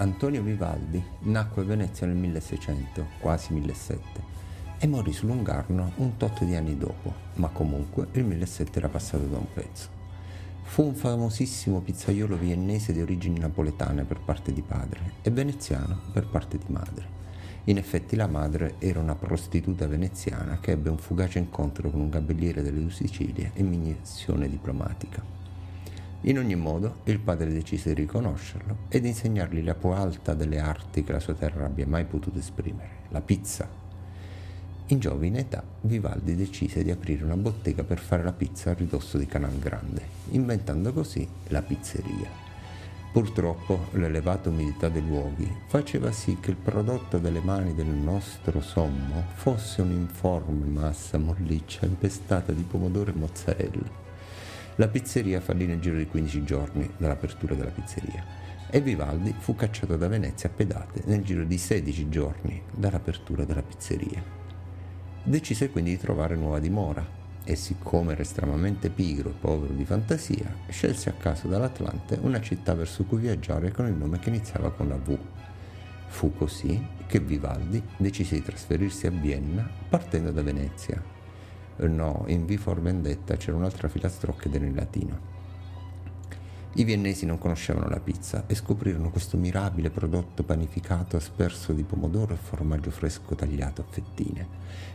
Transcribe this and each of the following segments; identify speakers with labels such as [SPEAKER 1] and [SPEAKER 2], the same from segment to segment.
[SPEAKER 1] Antonio Vivaldi nacque a Venezia nel 1600, quasi 1700, e morì su Lungarno un tot di anni dopo, ma comunque il 1700 era passato da un pezzo. Fu un famosissimo pizzaiolo viennese di origini napoletane per parte di padre e veneziano per parte di madre. In effetti la madre era una prostituta veneziana che ebbe un fugace incontro con un gabelliere delle due Sicilie e missione diplomatica. In ogni modo, il padre decise di riconoscerlo ed insegnargli la più alta delle arti che la sua terra abbia mai potuto esprimere, la pizza. In giovine età, Vivaldi decise di aprire una bottega per fare la pizza a ridosso di Canal Grande, inventando così la pizzeria. Purtroppo l'elevata umidità dei luoghi faceva sì che il prodotto delle mani del nostro sommo fosse un'informe massa molliccia impestata di pomodoro e mozzarella. La pizzeria fallì nel giro di 15 giorni dall'apertura della pizzeria e Vivaldi fu cacciato da Venezia a pedate nel giro di 16 giorni dall'apertura della pizzeria. Decise quindi di trovare nuova dimora e siccome era estremamente pigro e povero di fantasia, scelse a caso dall'Atlante una città verso cui viaggiare con il nome che iniziava con la V. Fu così che Vivaldi decise di trasferirsi a Vienna partendo da Venezia. No, in V for Vendetta c'era un'altra filastrocca ed era in latino. I viennesi non conoscevano la pizza e scoprirono questo mirabile prodotto panificato asperso di pomodoro e formaggio fresco tagliato a fettine.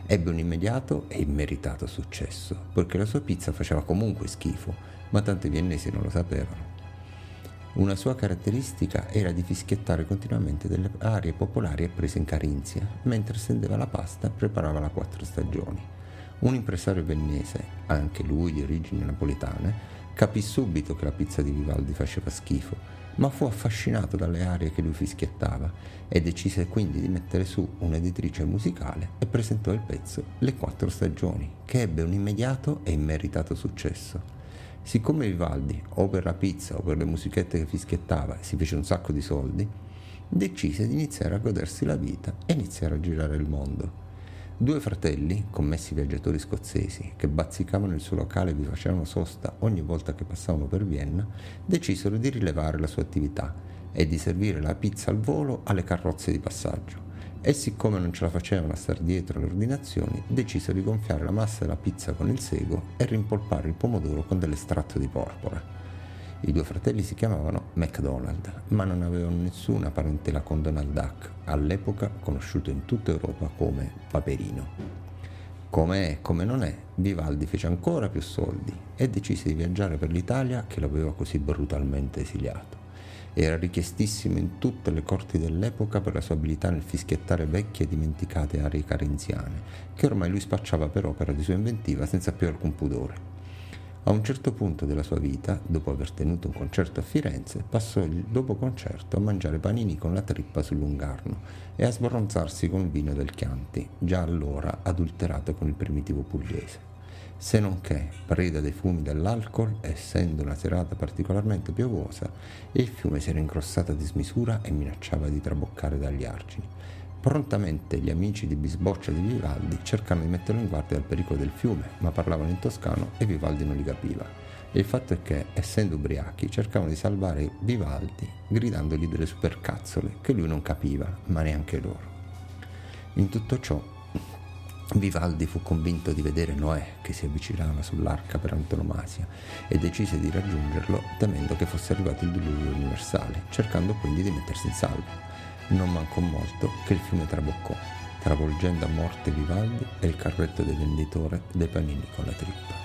[SPEAKER 1] Ebbe un immediato e immeritato successo, poiché la sua pizza faceva comunque schifo, ma tanti viennesi non lo sapevano. Una sua caratteristica era di fischiettare continuamente delle arie popolari apprese in Carinzia, mentre stendeva la pasta e preparava la quattro stagioni. Un impresario viennese, anche lui di origini napoletane, Capì subito che la pizza di Vivaldi faceva schifo, ma fu affascinato dalle arie che lui fischiettava e decise quindi di mettere su un'editrice musicale e presentò il pezzo Le quattro stagioni, che ebbe un immediato e immeritato successo. Siccome Vivaldi, o per la pizza o per le musichette che fischiettava, si fece un sacco di soldi, decise di iniziare a godersi la vita e iniziare a girare il mondo. Due fratelli, commessi viaggiatori scozzesi, che bazzicavano il suo locale e vi facevano sosta ogni volta che passavano per Vienna, decisero di rilevare la sua attività e di servire la pizza al volo alle carrozze di passaggio. E siccome non ce la facevano a star dietro alle ordinazioni, decisero di gonfiare la massa della pizza con il sego e rimpolpare il pomodoro con dell'estratto di porpora. I due fratelli si chiamavano McDonald, ma non avevano nessuna parentela con Donald Duck, all'epoca conosciuto in tutta Europa come Paperino. Come è, come non è, Vivaldi fece ancora più soldi e decise di viaggiare per l'Italia che lo aveva così brutalmente esiliato. Era richiestissimo in tutte le corti dell'epoca per la sua abilità nel fischiettare vecchie e dimenticate arie carenziane, che ormai lui spacciava per opera di sua inventiva senza più alcun pudore. A un certo punto della sua vita, dopo aver tenuto un concerto a Firenze, passò il dopo concerto a mangiare panini con la trippa sul lungarno e a sbronzarsi con vino del Chianti, già allora adulterato con il primitivo pugliese. Se non che, preda dei fumi dell'alcol, essendo una serata particolarmente piovosa, il fiume si era ingrossato a dismisura e minacciava di traboccare dagli argini. Prontamente gli amici di Bisboccia di Vivaldi cercano di metterlo in guardia dal pericolo del fiume, ma parlavano in toscano e Vivaldi non li capiva. E il fatto è che, essendo ubriachi, cercavano di salvare Vivaldi gridandogli delle supercazzole che lui non capiva, ma neanche loro. In tutto ciò, Vivaldi fu convinto di vedere Noè che si avvicinava sull'arca per antonomasia e decise di raggiungerlo temendo che fosse arrivato il diluvio universale, cercando quindi di mettersi in salvo. Non mancò molto che il fiume traboccò, travolgendo a morte Vivaldi e il carretto del venditore dei panini con la trippa.